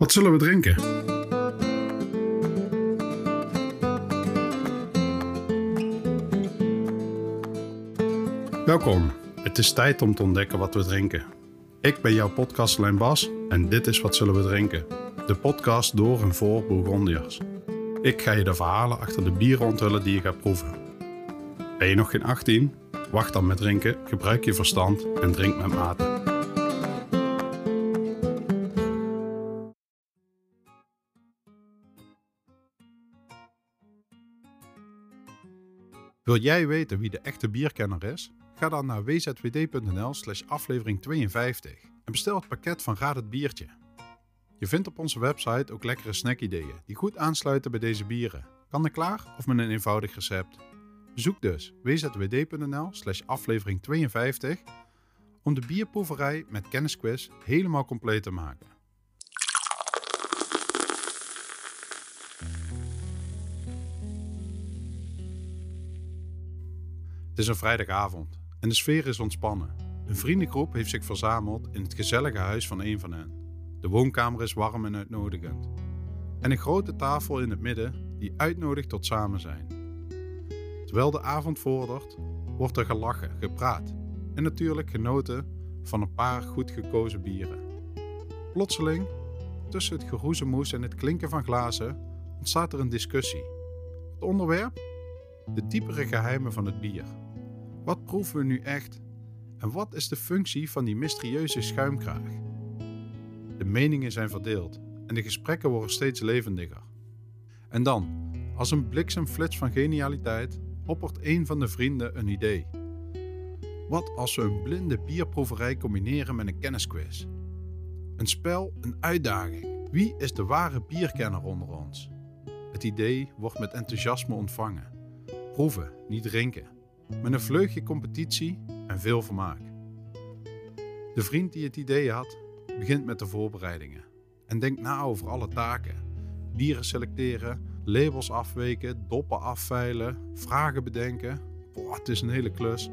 Wat zullen we drinken? Welkom. Het is tijd om te ontdekken wat we drinken. Ik ben jouw podcastlijn Bas en dit is Wat Zullen We Drinken? De podcast door en voor Bourgondiërs. Ik ga je de verhalen achter de bieren onthullen die je gaat proeven. Ben je nog geen 18? Wacht dan met drinken, gebruik je verstand en drink met mate. Wil jij weten wie de echte bierkenner is? Ga dan naar wzwd.nl slash aflevering 52 en bestel het pakket van Raad het Biertje. Je vindt op onze website ook lekkere snackideeën die goed aansluiten bij deze bieren. Kan er klaar of met een eenvoudig recept? Bezoek dus wzwd.nl slash aflevering 52 om de bierproeverij met kennisquiz helemaal compleet te maken. Is een vrijdagavond en de sfeer is ontspannen. Een vriendengroep heeft zich verzameld in het gezellige huis van een van hen. De woonkamer is warm en uitnodigend. En een grote tafel in het midden die uitnodigt tot samen zijn. Terwijl de avond vordert, wordt er gelachen, gepraat en natuurlijk genoten van een paar goed gekozen bieren. Plotseling, tussen het geroezemoes en het klinken van glazen, ontstaat er een discussie. Het onderwerp? De diepere geheimen van het bier. Wat proeven we nu echt? En wat is de functie van die mysterieuze schuimkraag? De meningen zijn verdeeld en de gesprekken worden steeds levendiger. En dan, als een bliksemflits van genialiteit, oppert een van de vrienden een idee. Wat als we een blinde bierproeverij combineren met een kennisquiz? Een spel, een uitdaging. Wie is de ware bierkenner onder ons? Het idee wordt met enthousiasme ontvangen. Proeven, niet drinken. Met een vleugje competitie en veel vermaak. De vriend die het idee had, begint met de voorbereidingen en denkt na over alle taken. Bieren selecteren, labels afweken, doppen afveilen, vragen bedenken. Boah, het is een hele klus.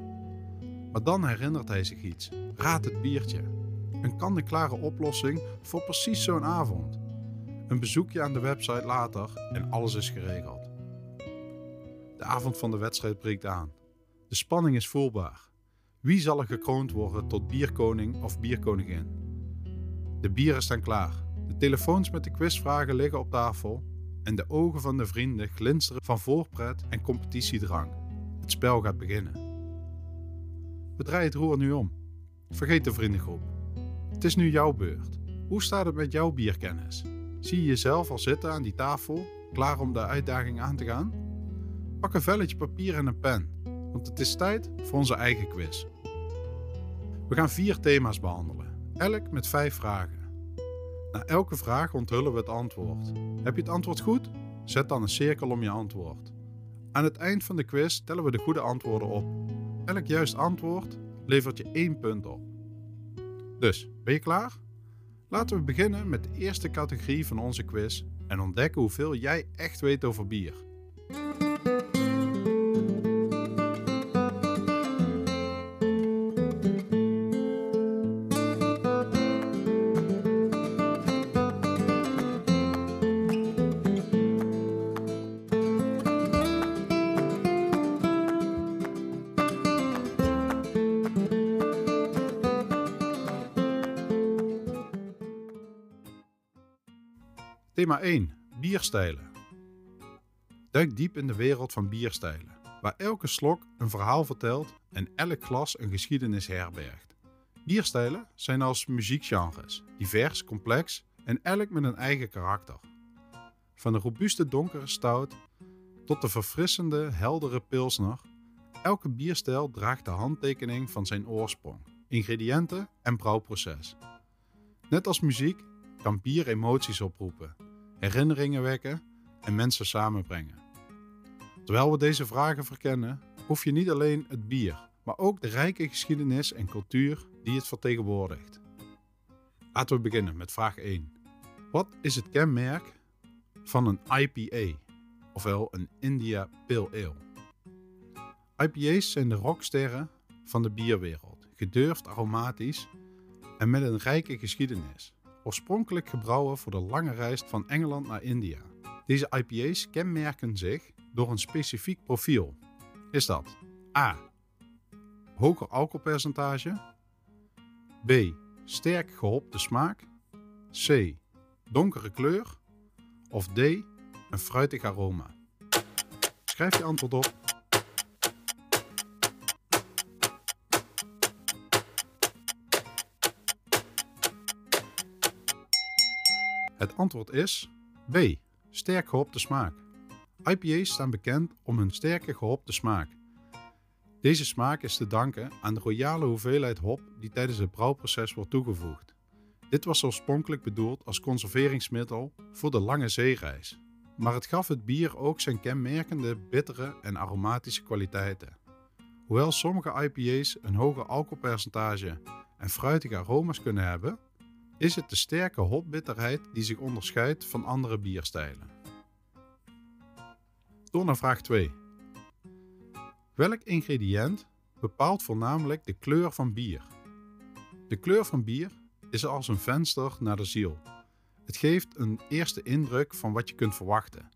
Maar dan herinnert hij zich iets. Raad het biertje. Een kant-en-klare oplossing voor precies zo'n avond. Een bezoekje aan de website later en alles is geregeld. De avond van de wedstrijd breekt aan. De spanning is voelbaar. Wie zal er gekroond worden tot bierkoning of bierkoningin? De bieren staan klaar. De telefoons met de quizvragen liggen op tafel en de ogen van de vrienden glinsteren van voorpret en competitiedrang. Het spel gaat beginnen. We draaien het roer nu om. Vergeet de vriendengroep. Het is nu jouw beurt. Hoe staat het met jouw bierkennis? Zie je jezelf al zitten aan die tafel, klaar om de uitdaging aan te gaan? Pak een velletje papier en een pen, want het is tijd voor onze eigen quiz. We gaan vier thema's behandelen, elk met vijf vragen. Na elke vraag onthullen we het antwoord. Heb je het antwoord goed? Zet dan een cirkel om je antwoord. Aan het eind van de quiz tellen we de goede antwoorden op. Elk juist antwoord levert je één punt op. Dus, ben je klaar? Laten we beginnen met de eerste categorie van onze quiz en ontdekken hoeveel jij echt weet over bier. Thema 1. Bierstijlen. Duik diep in de wereld van bierstijlen, waar elke slok een verhaal vertelt en elk glas een geschiedenis herbergt. Bierstijlen zijn als muziekgenres, divers, complex en elk met een eigen karakter. Van de robuuste donkere stout tot de verfrissende, heldere pilsner, elke bierstijl draagt de handtekening van zijn oorsprong, ingrediënten en brouwproces. Net als muziek kan bier emoties oproepen, herinneringen wekken en mensen samenbrengen. Terwijl we deze vragen verkennen, hoef je niet alleen het bier, maar ook de rijke geschiedenis en cultuur die het vertegenwoordigt. Laten we beginnen met vraag 1. Wat is het kenmerk van een IPA, ofwel een India Pale Ale? IPA's zijn de rocksterren van de bierwereld, gedurfd aromatisch en met een rijke geschiedenis. Oorspronkelijk gebrouwen voor de lange reis van Engeland naar India. Deze IPA's kenmerken zich door een specifiek profiel. Is dat A. Hoger alcoholpercentage B. Sterk gehopte smaak C. Donkere kleur of D. Een fruitig aroma? Schrijf je antwoord op Het antwoord is B. Sterk gehopte smaak. IPA's staan bekend om hun sterke gehopte smaak. Deze smaak is te danken aan de royale hoeveelheid hop die tijdens het brouwproces wordt toegevoegd. Dit was oorspronkelijk bedoeld als conserveringsmiddel voor de lange zeereis, maar het gaf het bier ook zijn kenmerkende bittere en aromatische kwaliteiten. Hoewel sommige IPA's een hoger alcoholpercentage en fruitige aroma's kunnen hebben, is het de sterke hopbitterheid die zich onderscheidt van andere bierstijlen. Door naar vraag 2. Welk ingrediënt bepaalt voornamelijk de kleur van bier? De kleur van bier is als een venster naar de ziel. Het geeft een eerste indruk van wat je kunt verwachten.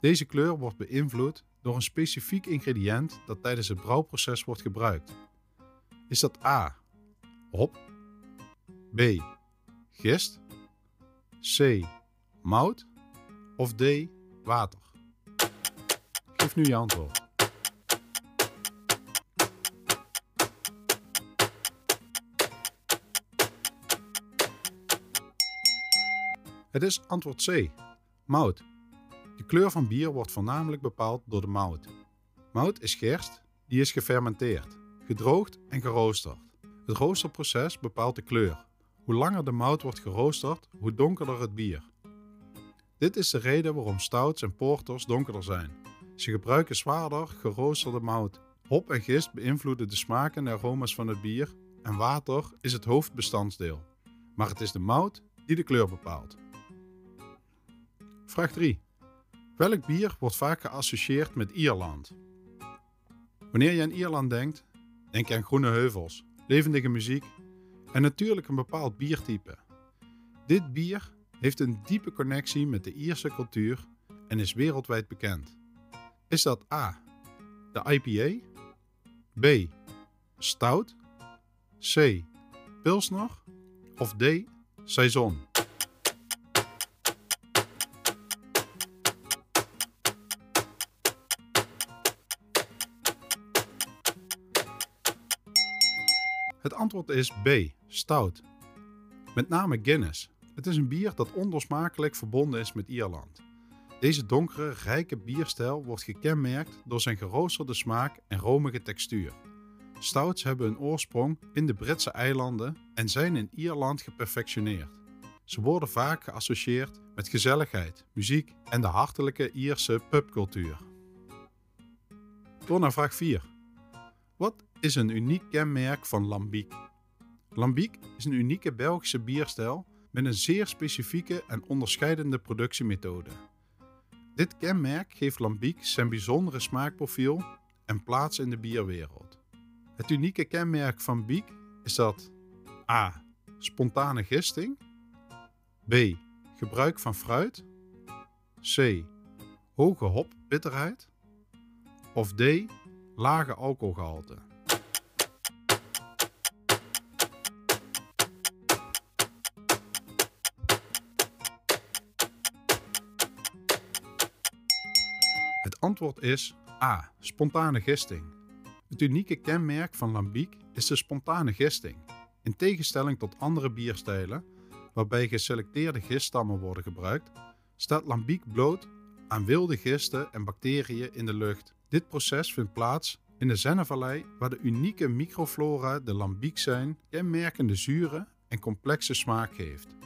Deze kleur wordt beïnvloed door een specifiek ingrediënt dat tijdens het brouwproces wordt gebruikt. Is dat A. Hop, B gist, C. Mout of D. Water? Geef nu je antwoord. Het is antwoord C. Mout. De kleur van bier wordt voornamelijk bepaald door de mout. Mout is gerst, die is gefermenteerd, gedroogd en geroosterd. Het roosterproces bepaalt de kleur. Hoe langer de mout wordt geroosterd, hoe donkerder het bier. Dit is de reden waarom stouts en porters donkerder zijn. Ze gebruiken zwaarder geroosterde mout. Hop en gist beïnvloeden de smaak en aroma's van het bier en water is het hoofdbestanddeel. Maar het is de mout die de kleur bepaalt. Vraag 3. Welk bier wordt vaak geassocieerd met Ierland? Wanneer je aan Ierland denkt, denk je aan groene heuvels, levendige muziek en natuurlijk een bepaald biertype. Dit bier heeft een diepe connectie met de Ierse cultuur en is wereldwijd bekend. Is dat A. de IPA, B. stout, C. pilsner of D. saison? Het antwoord is B. Stout. Met name Guinness. Het is een bier dat onlosmakelijk verbonden is met Ierland. Deze donkere, rijke bierstijl wordt gekenmerkt door zijn geroosterde smaak en romige textuur. Stouts hebben een oorsprong in de Britse eilanden en zijn in Ierland geperfectioneerd. Ze worden vaak geassocieerd met gezelligheid, muziek en de hartelijke Ierse pubcultuur. Door naar vraag 4. Wat is een uniek kenmerk van Lambiek? Lambiek is een unieke Belgische bierstijl met een zeer specifieke en onderscheidende productiemethode. Dit kenmerk geeft Lambiek zijn bijzondere smaakprofiel en plaats in de bierwereld. Het unieke kenmerk van Biek is dat A. Spontane gisting B. Gebruik van fruit C. Hoge hopbitterheid of D lage alcoholgehalte. Het antwoord is A. Spontane gisting. Het unieke kenmerk van lambiek is de spontane gisting. In tegenstelling tot andere bierstijlen, waarbij geselecteerde giststammen worden gebruikt, staat lambiek bloot aan wilde gisten en bacteriën in de lucht dit proces vindt plaats in de Zennevallei, waar de unieke microflora de lambiek zijn kenmerkende zure en complexe smaak geeft.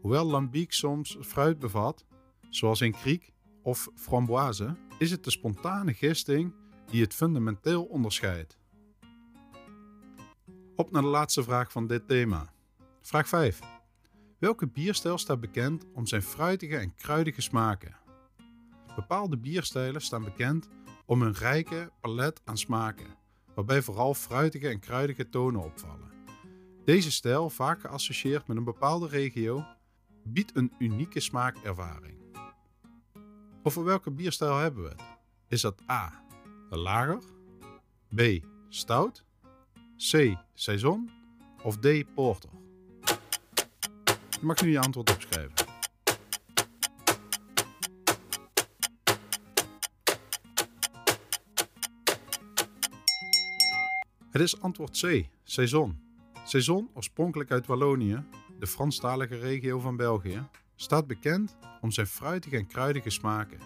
Hoewel lambiek soms fruit bevat, zoals in kriek of framboise, is het de spontane gisting die het fundamenteel onderscheidt. Op naar de laatste vraag van dit thema. Vraag 5. Welke bierstijl staat bekend om zijn fruitige en kruidige smaken? Bepaalde bierstijlen staan bekend om een rijke palet aan smaken, waarbij vooral fruitige en kruidige tonen opvallen. Deze stijl, vaak geassocieerd met een bepaalde regio, biedt een unieke smaakervaring. Over welke bierstijl hebben we het? Is dat A. lager, B. stout, C. saison of D. porter? Je mag nu je antwoord opschrijven. Het is antwoord C. Saison. Saison, oorspronkelijk uit Wallonië, de Franstalige regio van België, staat bekend om zijn fruitige en kruidige smaken.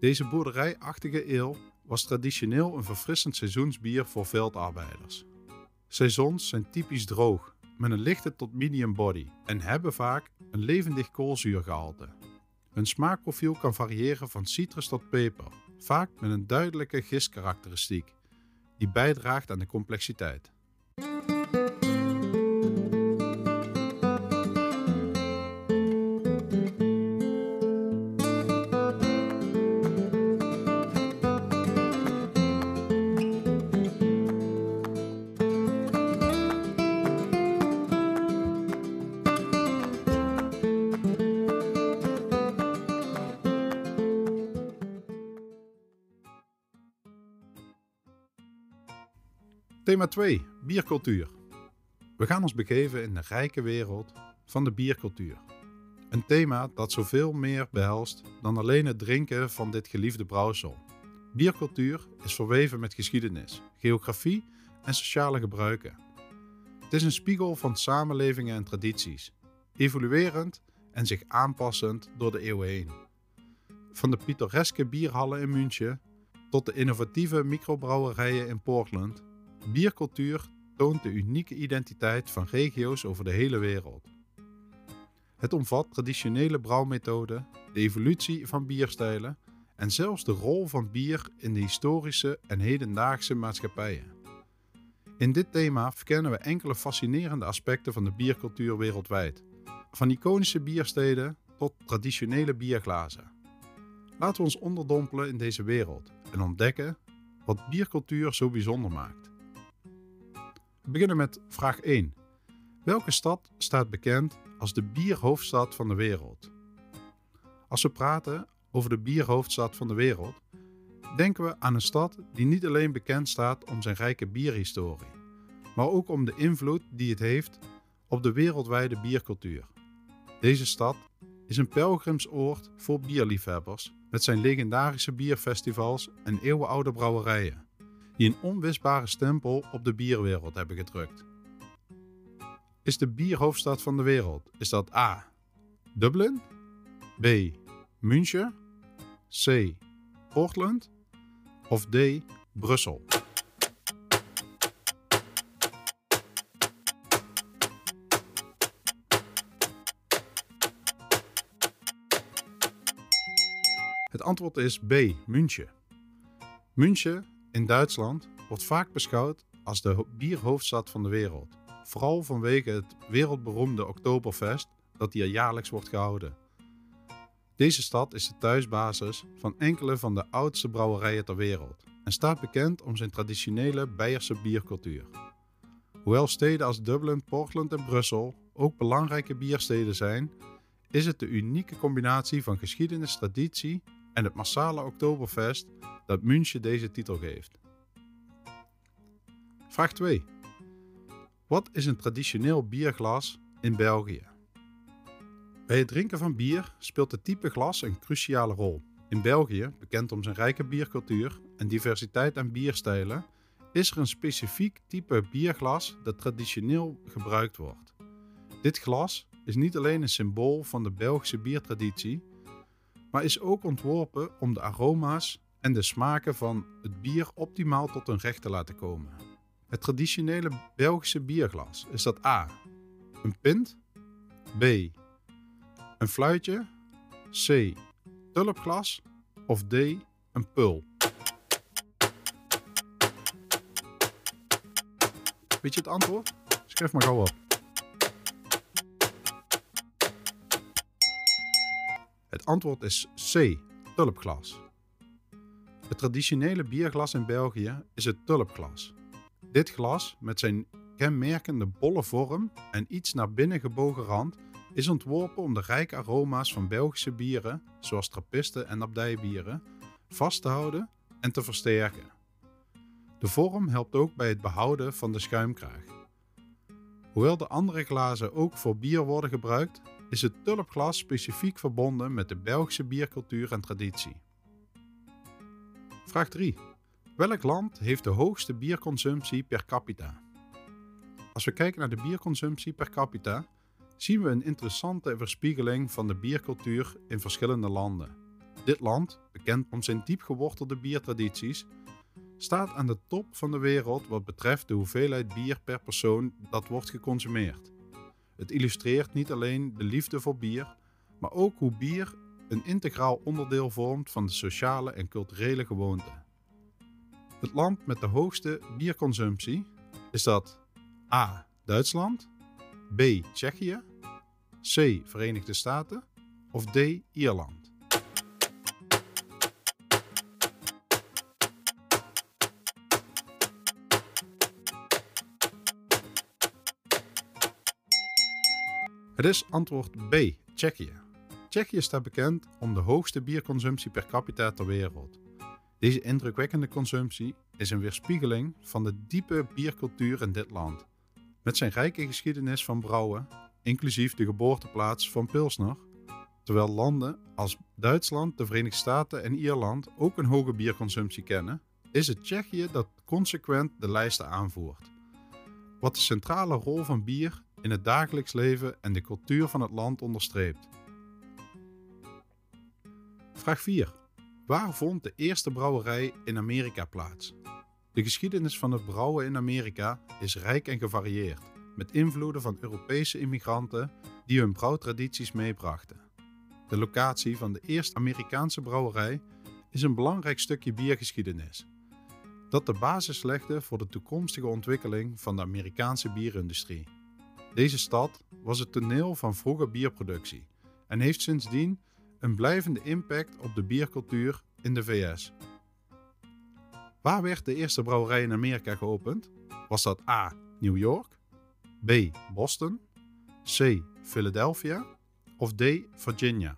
Deze boerderijachtige eel was traditioneel een verfrissend seizoensbier voor veldarbeiders. Saisons zijn typisch droog, met een lichte tot medium body en hebben vaak een levendig koolzuurgehalte. Hun smaakprofiel kan variëren van citrus tot peper, vaak met een duidelijke gistkarakteristiek, die bijdraagt aan de complexiteit. Thema 2: Biercultuur. We gaan ons begeven in de rijke wereld van de biercultuur. Een thema dat zoveel meer behelst dan alleen het drinken van dit geliefde brouwsel. Biercultuur is verweven met geschiedenis, geografie en sociale gebruiken. Het is een spiegel van samenlevingen en tradities, evoluerend en zich aanpassend door de eeuwen heen. Van de pittoreske bierhallen in München tot de innovatieve microbrouwerijen in Portland Biercultuur toont de unieke identiteit van regio's over de hele wereld. Het omvat traditionele brouwmethoden, de evolutie van bierstijlen en zelfs de rol van bier in de historische en hedendaagse maatschappijen. In dit thema verkennen we enkele fascinerende aspecten van de biercultuur wereldwijd, van iconische biersteden tot traditionele bierglazen. Laten we ons onderdompelen in deze wereld en ontdekken wat biercultuur zo bijzonder maakt. We beginnen met vraag 1. Welke stad staat bekend als de bierhoofdstad van de wereld? Als we praten over de bierhoofdstad van de wereld, denken we aan een stad die niet alleen bekend staat om zijn rijke bierhistorie, maar ook om de invloed die het heeft op de wereldwijde biercultuur. Deze stad is een pelgrimsoord voor bierliefhebbers met zijn legendarische bierfestivals en eeuwenoude brouwerijen die een onwisbare stempel op de bierwereld hebben gedrukt. Is de bierhoofdstad van de wereld? Is dat A. Dublin? B. München? C. Portland? Of D. Brussel? Het antwoord is B. München. München in Duitsland wordt vaak beschouwd als de bierhoofdstad van de wereld, vooral vanwege het wereldberoemde Oktoberfest dat hier jaarlijks wordt gehouden. Deze stad is de thuisbasis van enkele van de oudste brouwerijen ter wereld en staat bekend om zijn traditionele Beierse biercultuur. Hoewel steden als Dublin, Portland en Brussel ook belangrijke biersteden zijn, is het de unieke combinatie van geschiedenis, traditie en het massale Oktoberfest dat München deze titel geeft. Vraag 2. Wat is een traditioneel bierglas in België? Bij het drinken van bier speelt het type glas een cruciale rol. In België, bekend om zijn rijke biercultuur en diversiteit aan bierstijlen, is er een specifiek type bierglas dat traditioneel gebruikt wordt. Dit glas is niet alleen een symbool van de Belgische biertraditie, maar is ook ontworpen om de aroma's en de smaken van het bier optimaal tot hun recht te laten komen. Het traditionele Belgische bierglas is dat A. Een pint, B. Een fluitje, C. Tulpglas of D. Een pul. Weet je het antwoord? Schrijf maar gauw op. Het antwoord is C. Tulpglas. Het traditionele bierglas in België is het tulpglas. Dit glas, met zijn kenmerkende bolle vorm en iets naar binnen gebogen rand is ontworpen om de rijke aroma's van Belgische bieren, zoals trappisten en abdijbieren, vast te houden en te versterken. De vorm helpt ook bij het behouden van de schuimkraag. Hoewel de andere glazen ook voor bier worden gebruikt, is het tulpglas specifiek verbonden met de Belgische biercultuur en traditie. Vraag 3. Welk land heeft de hoogste bierconsumptie per capita? Als we kijken naar de bierconsumptie per capita, zien we een interessante verspiegeling van de biercultuur in verschillende landen. Dit land, bekend om zijn diep gewortelde biertradities, staat aan de top van de wereld wat betreft de hoeveelheid bier per persoon dat wordt geconsumeerd. Het illustreert niet alleen de liefde voor bier, maar ook hoe bier een integraal onderdeel vormt van de sociale en culturele gewoonten. Het land met de hoogste bierconsumptie is dat A. Duitsland, B. Tsjechië, C. Verenigde Staten of D. Ierland. Het is antwoord B. Tsjechië. Tsjechië staat bekend om de hoogste bierconsumptie per capita ter wereld. Deze indrukwekkende consumptie is een weerspiegeling van de diepe biercultuur in dit land. Met zijn rijke geschiedenis van brouwen, inclusief de geboorteplaats van Pilsner, terwijl landen als Duitsland, de Verenigde Staten en Ierland ook een hoge bierconsumptie kennen, is het Tsjechië dat consequent de lijsten aanvoert. Wat de centrale rol van bier in het dagelijks leven en de cultuur van het land onderstreept. Vraag 4. Waar vond de eerste brouwerij in Amerika plaats? De geschiedenis van het brouwen in Amerika is rijk en gevarieerd, met invloeden van Europese immigranten die hun brouwtradities meebrachten. De locatie van de eerste Amerikaanse brouwerij is een belangrijk stukje biergeschiedenis, dat de basis legde voor de toekomstige ontwikkeling van de Amerikaanse bierindustrie. Deze stad was het toneel van vroege bierproductie en heeft sindsdien een blijvende impact op de biercultuur in de VS. Waar werd de eerste brouwerij in Amerika geopend? Was dat A. New York, B. Boston, C. Philadelphia of D. Virginia?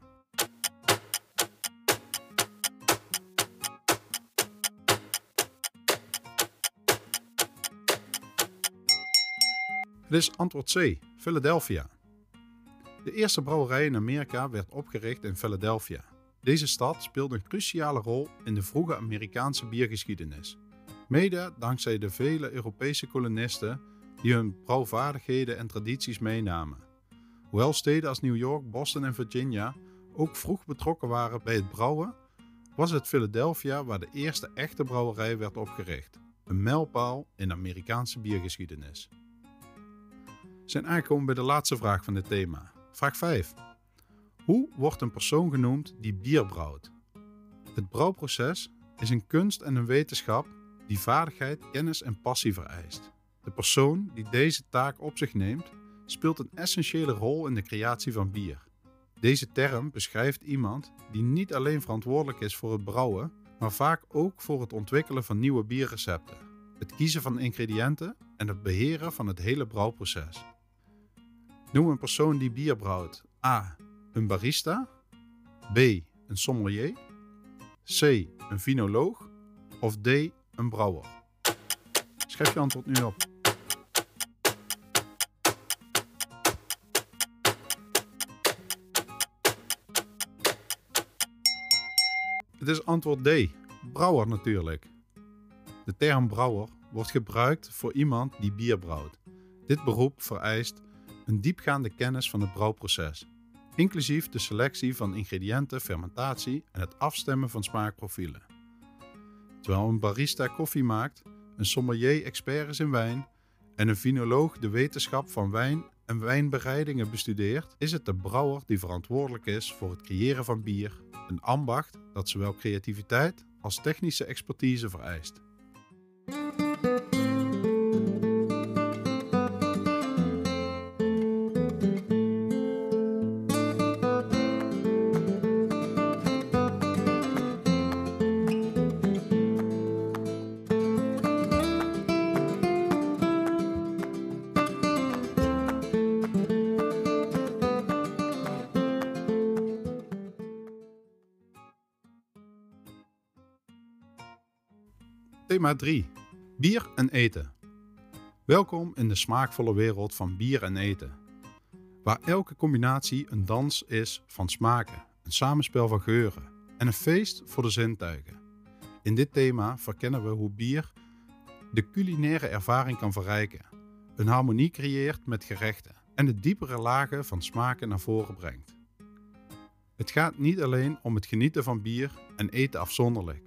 Het is antwoord C. Philadelphia. De eerste brouwerij in Amerika werd opgericht in Philadelphia. Deze stad speelde een cruciale rol in de vroege Amerikaanse biergeschiedenis. Mede dankzij de vele Europese kolonisten die hun brouwvaardigheden en tradities meenamen. Hoewel steden als New York, Boston en Virginia ook vroeg betrokken waren bij het brouwen, was het Philadelphia waar de eerste echte brouwerij werd opgericht. Een mijlpaal in de Amerikaanse biergeschiedenis. We zijn aangekomen bij de laatste vraag van dit thema. Vraag 5. Hoe wordt een persoon genoemd die bier brouwt? Het brouwproces is een kunst en een wetenschap die vaardigheid, kennis en passie vereist. De persoon die deze taak op zich neemt, speelt een essentiële rol in de creatie van bier. Deze term beschrijft iemand die niet alleen verantwoordelijk is voor het brouwen, maar vaak ook voor het ontwikkelen van nieuwe bierrecepten, het kiezen van ingrediënten en het beheren van het hele brouwproces. Noem een persoon die bier brouwt. A. Een barista. B. Een sommelier. C. Een vinoloog. Of D. Een brouwer. Schrijf je antwoord nu op. Het is antwoord D. Brouwer natuurlijk. De term brouwer wordt gebruikt voor iemand die bier brouwt. Dit beroep vereist een diepgaande kennis van het brouwproces, inclusief de selectie van ingrediënten, fermentatie en het afstemmen van smaakprofielen. Terwijl een barista koffie maakt, een sommelier expert is in wijn en een vinoloog de wetenschap van wijn en wijnbereidingen bestudeert, is het de brouwer die verantwoordelijk is voor het creëren van bier, een ambacht dat zowel creativiteit als technische expertise vereist. Thema 3. Bier en eten. Welkom in de smaakvolle wereld van bier en eten. Waar elke combinatie een dans is van smaken, een samenspel van geuren en een feest voor de zintuigen. In dit thema verkennen we hoe bier de culinaire ervaring kan verrijken, een harmonie creëert met gerechten en de diepere lagen van smaken naar voren brengt. Het gaat niet alleen om het genieten van bier en eten afzonderlijk,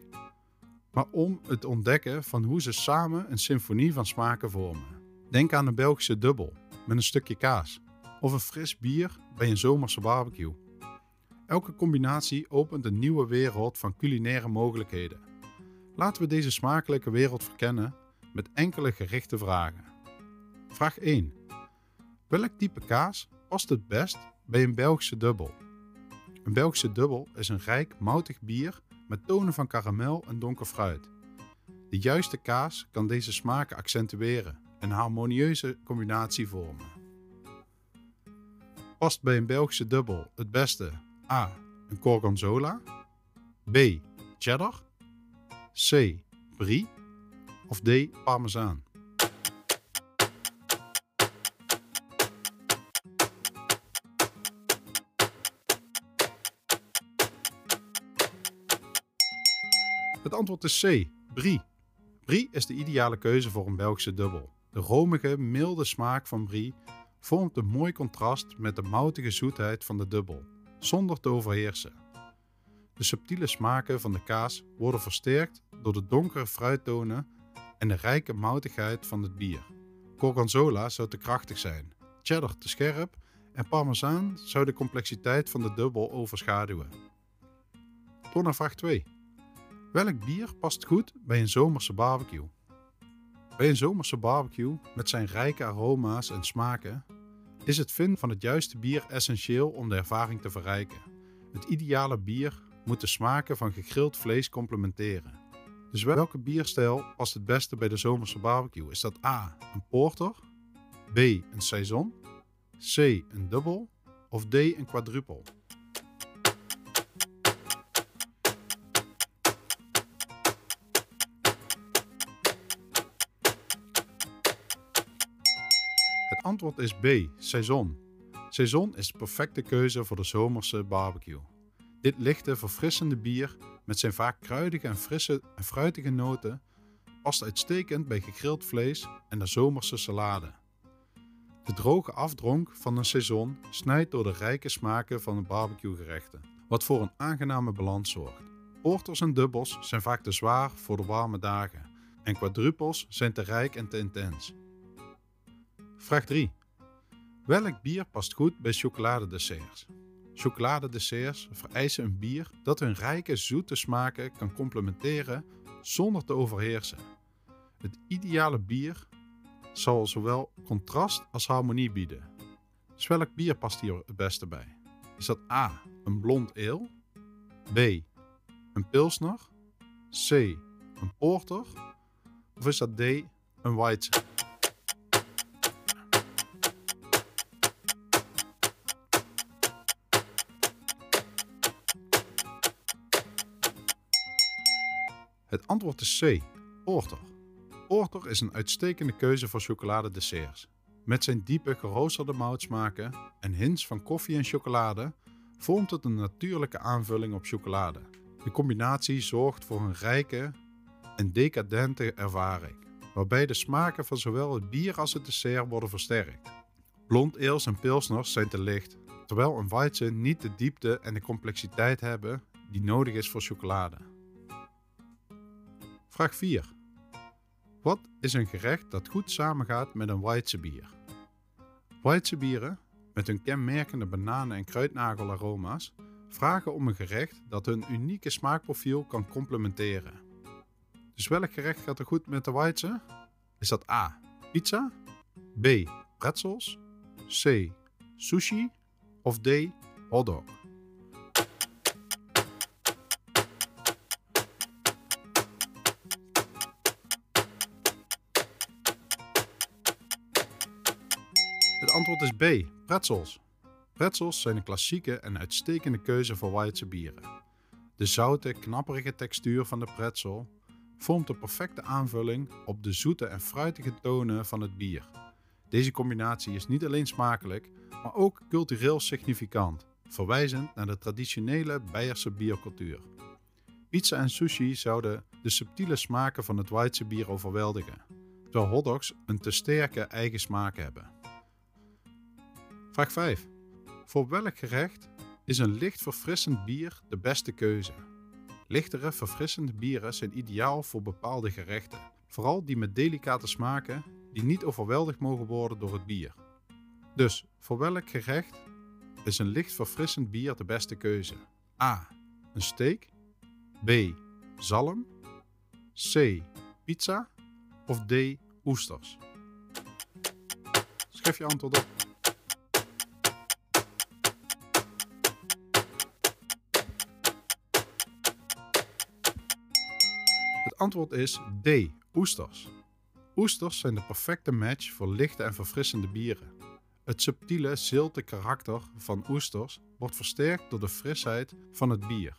maar om het ontdekken van hoe ze samen een symfonie van smaken vormen. Denk aan een Belgische dubbel met een stukje kaas of een fris bier bij een zomerse barbecue. Elke combinatie opent een nieuwe wereld van culinaire mogelijkheden. Laten we deze smakelijke wereld verkennen met enkele gerichte vragen. Vraag 1. Welk type kaas past het best bij een Belgische dubbel? Een Belgische dubbel is een rijk moutig bier met tonen van karamel en donker fruit. De juiste kaas kan deze smaken accentueren en harmonieuze combinatie vormen. Past bij een Belgische dubbel het beste A. een Gorgonzola, B. cheddar, C. brie of D. parmezaan? Het antwoord is C. Brie. Brie is de ideale keuze voor een Belgische dubbel. De romige, milde smaak van brie vormt een mooi contrast met de moutige zoetheid van de dubbel, zonder te overheersen. De subtiele smaken van de kaas worden versterkt door de donkere fruittonen en de rijke moutigheid van het bier. Gorgonzola zou te krachtig zijn, cheddar te scherp en parmezaan zou de complexiteit van de dubbel overschaduwen. Door naar vraag 2. Welk bier past goed bij een zomerse barbecue? Bij een zomerse barbecue met zijn rijke aroma's en smaken is het vinden van het juiste bier essentieel om de ervaring te verrijken. Het ideale bier moet de smaken van gegrild vlees complementeren. Dus welke bierstijl past het beste bij de zomerse barbecue? Is dat A. een porter, B. een saison, C. een dubbel of D. een quadruple? Antwoord is B. Saison. Saison is de perfecte keuze voor de zomerse barbecue. Dit lichte, verfrissende bier met zijn vaak kruidige en frisse en fruitige noten past uitstekend bij gegrild vlees en de zomerse salade. De droge afdronk van een saison snijdt door de rijke smaken van de barbecuegerechten, wat voor een aangename balans zorgt. Porters en dubbels zijn vaak te zwaar voor de warme dagen en quadrupels zijn te rijk en te intens. Vraag 3. Welk bier past goed bij chocoladedesserts? Chocoladedesserts vereisen een bier dat hun rijke zoete smaken kan complementeren zonder te overheersen. Het ideale bier zal zowel contrast als harmonie bieden. Dus welk bier past hier het beste bij? Is dat A. een blond ale, B. een pilsner, C. een porter of is dat D. een white? Het antwoord is C. Porter. Porter is een uitstekende keuze voor chocoladedesserts. Met zijn diepe geroosterde moutsmaken en hints van koffie en chocolade vormt het een natuurlijke aanvulling op chocolade. De combinatie zorgt voor een rijke en decadente ervaring, waarbij de smaken van zowel het bier als het dessert worden versterkt. Blond ales en pilsners zijn te licht, terwijl een weizen niet de diepte en de complexiteit hebben die nodig is voor chocolade. Vraag 4. Wat is een gerecht dat goed samengaat met een Weizenbier? Weizenbieren, met hun kenmerkende bananen- en kruidnagelaroma's, vragen om een gerecht dat hun unieke smaakprofiel kan complementeren. Dus welk gerecht gaat er goed met de Weizen? Is dat A. Pizza, B. Pretzels, C. Sushi of D. Hotdog? Antwoord is B. Pretzels. Pretzels zijn een klassieke en uitstekende keuze voor Weidse bieren. De zoute, knapperige textuur van de pretzel vormt de perfecte aanvulling op de zoete en fruitige tonen van het bier. Deze combinatie is niet alleen smakelijk, maar ook cultureel significant, verwijzend naar de traditionele Beierse biercultuur. Pizza en sushi zouden de subtiele smaken van het Duitse bier overweldigen, terwijl hotdogs een te sterke eigen smaak hebben. Vraag 5. Voor welk gerecht is een licht verfrissend bier de beste keuze? Lichtere, verfrissende bieren zijn ideaal voor bepaalde gerechten, vooral die met delicate smaken die niet overweldigd mogen worden door het bier. Dus voor welk gerecht is een licht verfrissend bier de beste keuze? A. Een steak. B. Zalm. C. Pizza. Of D. Oesters. Schrijf je antwoord op. antwoord is D. Oesters. Oesters zijn de perfecte match voor lichte en verfrissende bieren. Het subtiele, zilte karakter van oesters wordt versterkt door de frisheid van het bier.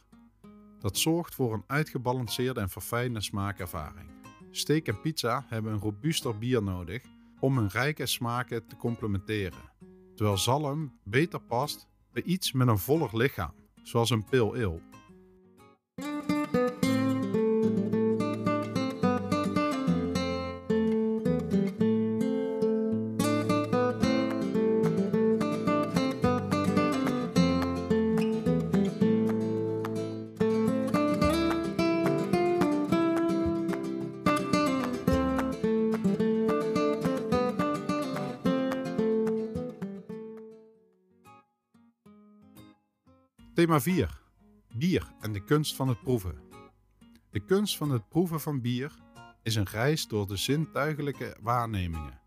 Dat zorgt voor een uitgebalanceerde en verfijnde smaakervaring. Steak en pizza hebben een robuuster bier nodig om hun rijke smaken te complementeren, terwijl zalm beter past bij iets met een voller lichaam, zoals een pale ale. Thema 4. Bier en de kunst van het proeven. De kunst van het proeven van bier is een reis door de zintuigelijke waarnemingen,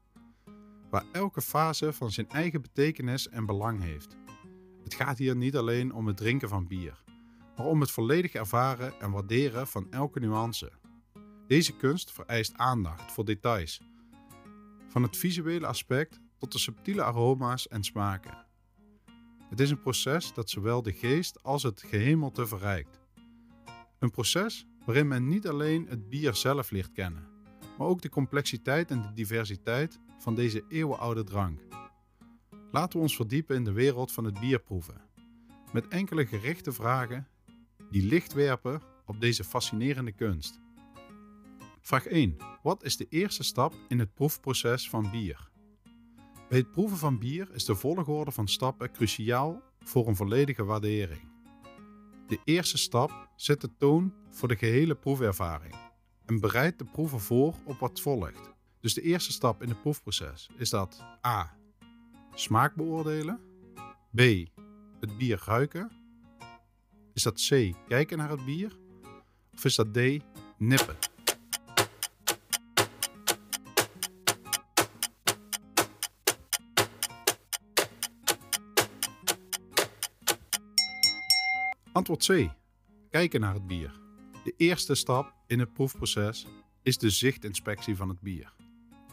waar elke fase van zijn eigen betekenis en belang heeft. Het gaat hier niet alleen om het drinken van bier, maar om het volledig ervaren en waarderen van elke nuance. Deze kunst vereist aandacht voor details, van het visuele aspect tot de subtiele aroma's en smaken. Het is een proces dat zowel de geest als het gehemelte verrijkt. Een proces waarin men niet alleen het bier zelf leert kennen, maar ook de complexiteit en de diversiteit van deze eeuwenoude drank. Laten we ons verdiepen in de wereld van het bierproeven, met enkele gerichte vragen die licht werpen op deze fascinerende kunst. Vraag 1. Wat is de eerste stap in het proefproces van bier? Bij het proeven van bier is de volgorde van stappen cruciaal voor een volledige waardering. De eerste stap zet de toon voor de gehele proefervaring en bereidt de proever voor op wat volgt. Dus de eerste stap in het proefproces is dat A. Smaak beoordelen. B. Het bier ruiken. Is dat C. Kijken naar het bier. Of is dat D. Nippen. Antwoord C. Kijken naar het bier. De eerste stap in het proefproces is de zichtinspectie van het bier.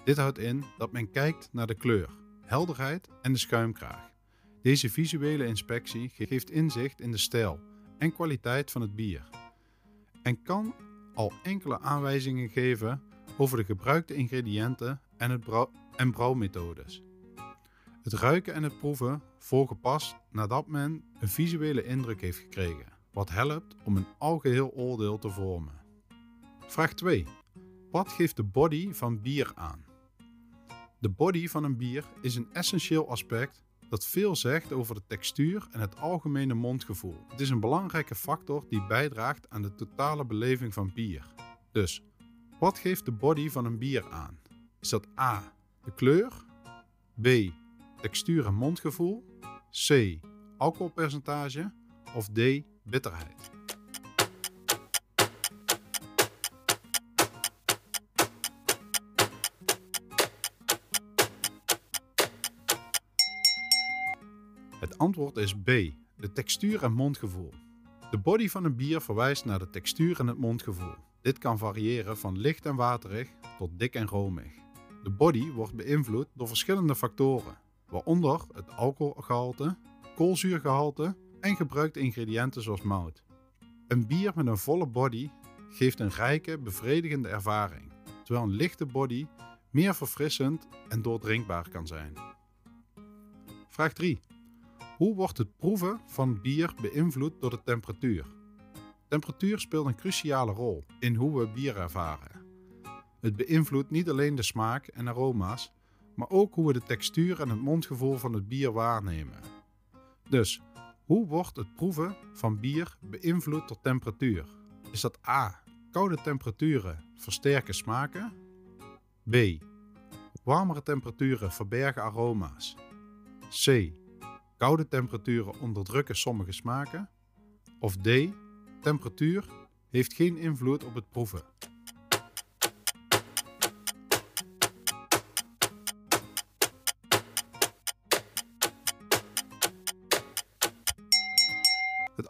Dit houdt in dat men kijkt naar de kleur, helderheid en de schuimkraag. Deze visuele inspectie geeft inzicht in de stijl en kwaliteit van het bier en kan al enkele aanwijzingen geven over de gebruikte ingrediënten en, het en brouwmethodes. Het ruiken en het proeven volgen pas nadat men een visuele indruk heeft gekregen, wat helpt om een algeheel oordeel te vormen. Vraag 2. Wat geeft de body van bier aan? De body van een bier is een essentieel aspect dat veel zegt over de textuur en het algemene mondgevoel. Het is een belangrijke factor die bijdraagt aan de totale beleving van bier. Dus, wat geeft de body van een bier aan? Is dat A. de kleur, B textuur en mondgevoel, C. alcoholpercentage of D. bitterheid. Het antwoord is B. De textuur en mondgevoel. De body van een bier verwijst naar de textuur en het mondgevoel. Dit kan variëren van licht en waterig tot dik en romig. De body wordt beïnvloed door verschillende factoren, waaronder het alcoholgehalte, koolzuurgehalte en gebruikte ingrediënten zoals mout. Een bier met een volle body geeft een rijke, bevredigende ervaring, terwijl een lichte body meer verfrissend en doordrinkbaar kan zijn. Vraag 3. Hoe wordt het proeven van bier beïnvloed door de temperatuur? Temperatuur speelt een cruciale rol in hoe we bier ervaren. Het beïnvloedt niet alleen de smaak en aroma's, maar ook hoe we de textuur en het mondgevoel van het bier waarnemen. Dus, hoe wordt het proeven van bier beïnvloed door temperatuur? Is dat A. Koude temperaturen versterken smaken? B. Warmere temperaturen verbergen aroma's? C. Koude temperaturen onderdrukken sommige smaken? Of D. Temperatuur heeft geen invloed op het proeven.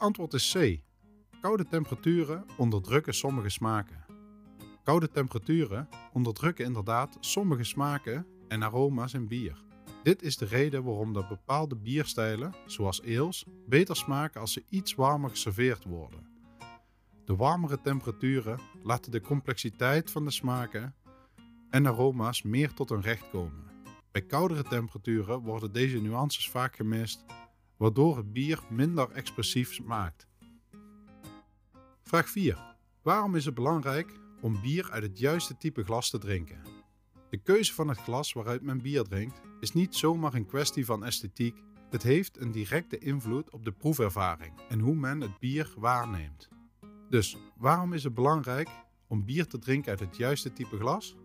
Antwoord is C. Koude temperaturen onderdrukken sommige smaken. Koude temperaturen onderdrukken inderdaad sommige smaken en aroma's in bier. Dit is de reden waarom de bepaalde bierstijlen, zoals ales, beter smaken als ze iets warmer geserveerd worden. De warmere temperaturen laten de complexiteit van de smaken en aroma's meer tot hun recht komen. Bij koudere temperaturen worden deze nuances vaak gemist, waardoor het bier minder expressief smaakt. Vraag 4. Waarom is het belangrijk om bier uit het juiste type glas te drinken? De keuze van het glas waaruit men bier drinkt is niet zomaar een kwestie van esthetiek, het heeft een directe invloed op de proefervaring en hoe men het bier waarneemt. Dus waarom is het belangrijk om bier te drinken uit het juiste type glas?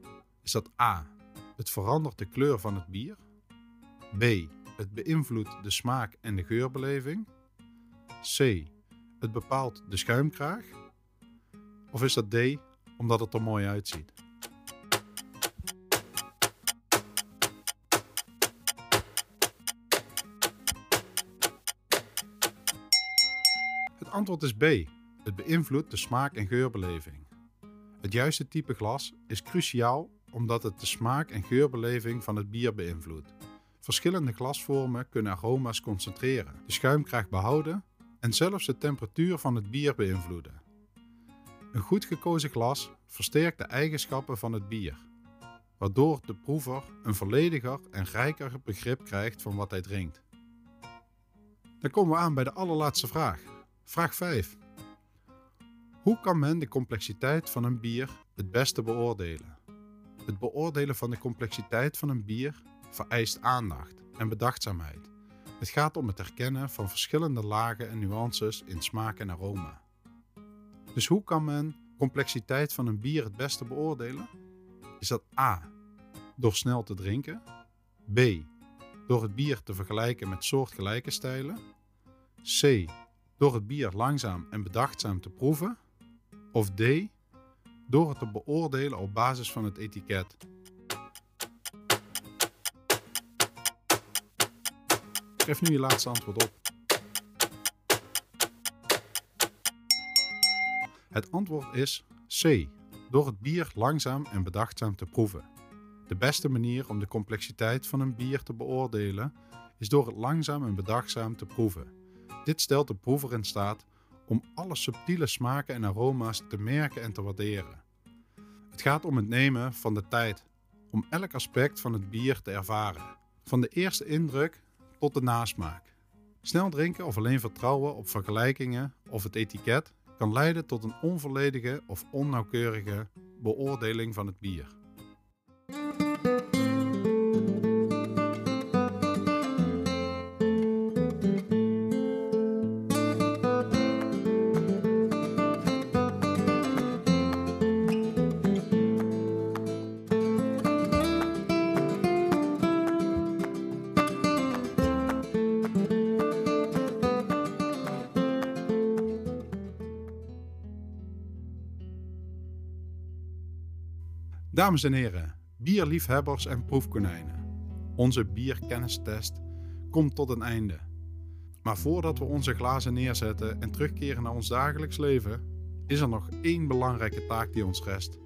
Is dat A. Het verandert de kleur van het bier. B. Het beïnvloedt de smaak en de geurbeleving. C. Het bepaalt de schuimkraag. Of is dat D. Omdat het er mooi uitziet? Het antwoord is B. Het beïnvloedt de smaak en geurbeleving. Het juiste type glas is cruciaal omdat het de smaak en geurbeleving van het bier beïnvloedt. Verschillende glasvormen kunnen aroma's concentreren, de schuimkraag behouden en zelfs de temperatuur van het bier beïnvloeden. Een goed gekozen glas versterkt de eigenschappen van het bier, waardoor de proever een vollediger en rijker begrip krijgt van wat hij drinkt. Dan komen we aan bij de allerlaatste vraag. Vraag 5. Hoe kan men de complexiteit van een bier het beste beoordelen? Het beoordelen van de complexiteit van een bier vereist aandacht en bedachtzaamheid. Het gaat om het herkennen van verschillende lagen en nuances in smaak en aroma. Dus hoe kan men complexiteit van een bier het beste beoordelen? Is dat A. Door snel te drinken, B. Door het bier te vergelijken met soortgelijke stijlen, C. Door het bier langzaam en bedachtzaam te proeven, of D. Door het te beoordelen op basis van het etiket. Schrijf nu je laatste antwoord op. Het antwoord is C. Door het bier langzaam en bedachtzaam te proeven. De beste manier om de complexiteit van een bier te beoordelen is door het langzaam en bedachtzaam te proeven. Dit stelt de proever in staat om alle subtiele smaken en aroma's te merken en te waarderen. Het gaat om het nemen van de tijd om elk aspect van het bier te ervaren, van de eerste indruk tot de nasmaak. Snel drinken of alleen vertrouwen op vergelijkingen of het etiket kan leiden tot een onvolledige of onnauwkeurige beoordeling van het bier. Dames en heren, bierliefhebbers en proefkonijnen. Onze bierkennistest komt tot een einde. Maar voordat we onze glazen neerzetten en terugkeren naar ons dagelijks leven, is er nog één belangrijke taak die ons rest.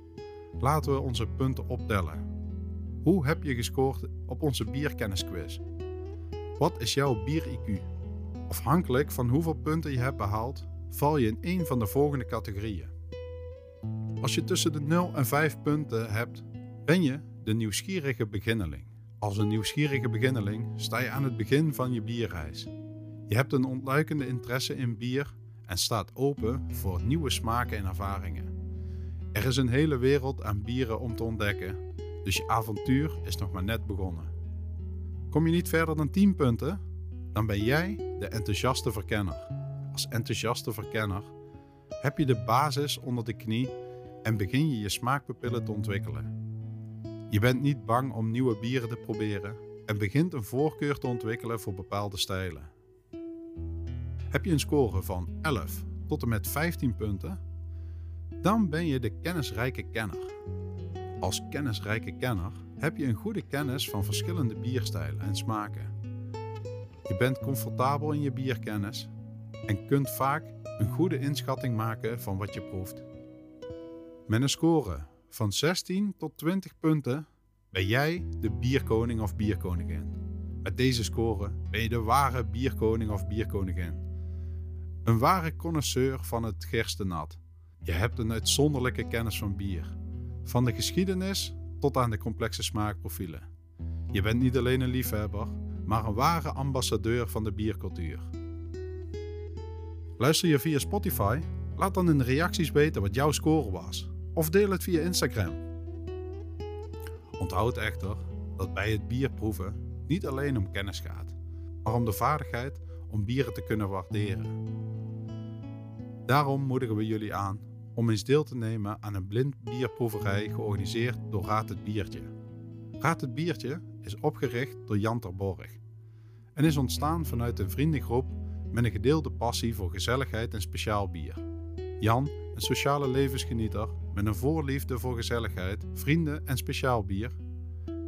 Laten we onze punten optellen. Hoe heb je gescoord op onze bierkennisquiz? Wat is jouw bier-IQ? Afhankelijk van hoeveel punten je hebt behaald, val je in één van de volgende categorieën. Als je tussen de 0 en 5 punten hebt, ben je de nieuwsgierige beginneling. Als een nieuwsgierige beginneling sta je aan het begin van je bierreis. Je hebt een ontluikende interesse in bier en staat open voor nieuwe smaken en ervaringen. Er is een hele wereld aan bieren om te ontdekken, dus je avontuur is nog maar net begonnen. Kom je niet verder dan 10 punten, dan ben jij de enthousiaste verkenner. Als enthousiaste verkenner heb je de basis onder de knie en begin je je smaakpapillen te ontwikkelen. Je bent niet bang om nieuwe bieren te proberen en begint een voorkeur te ontwikkelen voor bepaalde stijlen. Heb je een score van 11 tot en met 15 punten, dan ben je de kennisrijke kenner. Als kennisrijke kenner heb je een goede kennis van verschillende bierstijlen en smaken. Je bent comfortabel in je bierkennis en kunt vaak een goede inschatting maken van wat je proeft. Met een score van 16 tot 20 punten ben jij de bierkoning of bierkoningin. Met deze score ben je de ware bierkoning of bierkoningin. Een ware connoisseur van het gerstenat. Je hebt een uitzonderlijke kennis van bier. Van de geschiedenis tot aan de complexe smaakprofielen. Je bent niet alleen een liefhebber, maar een ware ambassadeur van de biercultuur. Luister je via Spotify? Laat dan in de reacties weten wat jouw score was. Of deel het via Instagram. Onthoud echter dat bij het bierproeven niet alleen om kennis gaat, maar om de vaardigheid om bieren te kunnen waarderen. Daarom moedigen we jullie aan om eens deel te nemen aan een blind bierproeverij georganiseerd door Raad het Biertje. Raad het Biertje is opgericht door Jan Terborg en is ontstaan vanuit een vriendengroep met een gedeelde passie voor gezelligheid en speciaal bier. Jan, een sociale levensgenieter met een voorliefde voor gezelligheid, vrienden en speciaal bier,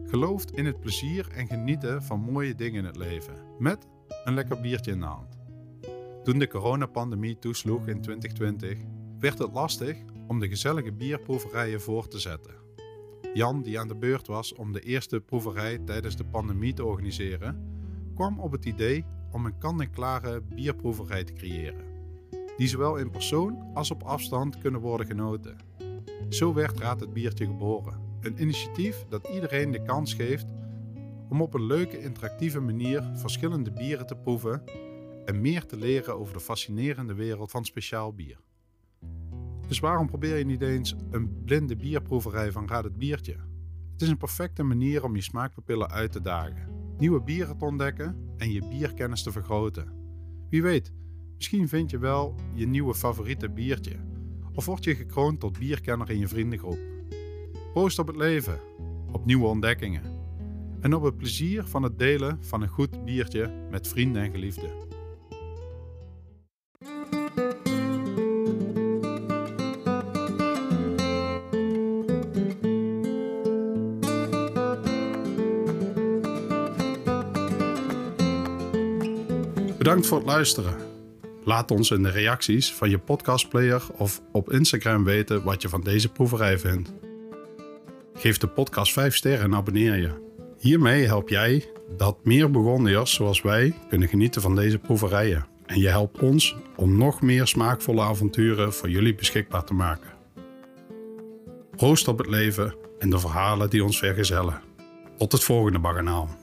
gelooft in het plezier en genieten van mooie dingen in het leven, met een lekker biertje in de hand. Toen de coronapandemie toesloeg in 2020, werd het lastig om de gezellige bierproeverijen voor te zetten. Jan, die aan de beurt was om de eerste proeverij tijdens de pandemie te organiseren, kwam op het idee om een kan-en-klare bierproeverij te creëren, die zowel in persoon als op afstand kunnen worden genoten. Zo werd Raad het Biertje geboren, een initiatief dat iedereen de kans geeft om op een leuke, interactieve manier verschillende bieren te proeven en meer te leren over de fascinerende wereld van speciaal bier. Dus waarom probeer je niet eens een blinde bierproeverij van Raad het Biertje? Het is een perfecte manier om je smaakpapillen uit te dagen, nieuwe bieren te ontdekken en je bierkennis te vergroten. Wie weet, misschien vind je wel je nieuwe favoriete biertje of word je gekroond tot bierkenner in je vriendengroep. Proost op het leven, op nieuwe ontdekkingen en op het plezier van het delen van een goed biertje met vrienden en geliefden. Bedankt voor het luisteren. Laat ons in de reacties van je podcastplayer of op Instagram weten wat je van deze proeverij vindt. Geef de podcast 5 sterren en abonneer je. Hiermee help jij dat meer Burgondiërs zoals wij kunnen genieten van deze proeverijen. En je helpt ons om nog meer smaakvolle avonturen voor jullie beschikbaar te maken. Proost op het leven en de verhalen die ons vergezellen. Tot het volgende baganaal.